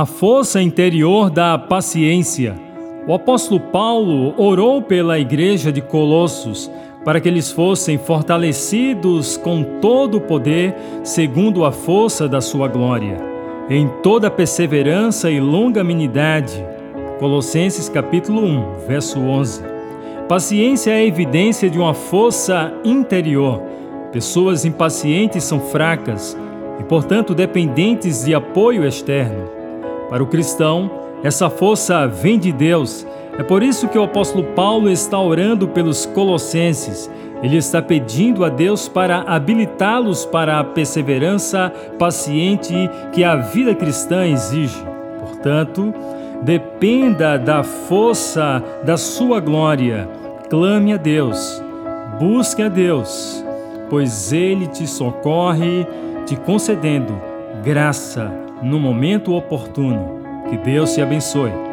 A força interior da paciência. O apóstolo Paulo orou pela igreja de Colossos para que eles fossem fortalecidos com todo o poder, segundo a força da sua glória, em toda perseverança e longanimidade. Colossenses capítulo 1, verso 11. Paciência é a evidência de uma força interior. Pessoas impacientes são fracas e, portanto, dependentes de apoio externo. Para o cristão, essa força vem de Deus é por isso que o apóstolo Paulo está orando pelos colossenses. Ele está pedindo a Deus para habilitá-los para a perseverança paciente que a vida cristã exige. Portanto, dependa da força da sua glória. Clame a Deus, busque a Deus, pois Ele te socorre, te concedendo graça no momento oportuno. Que Deus te abençoe.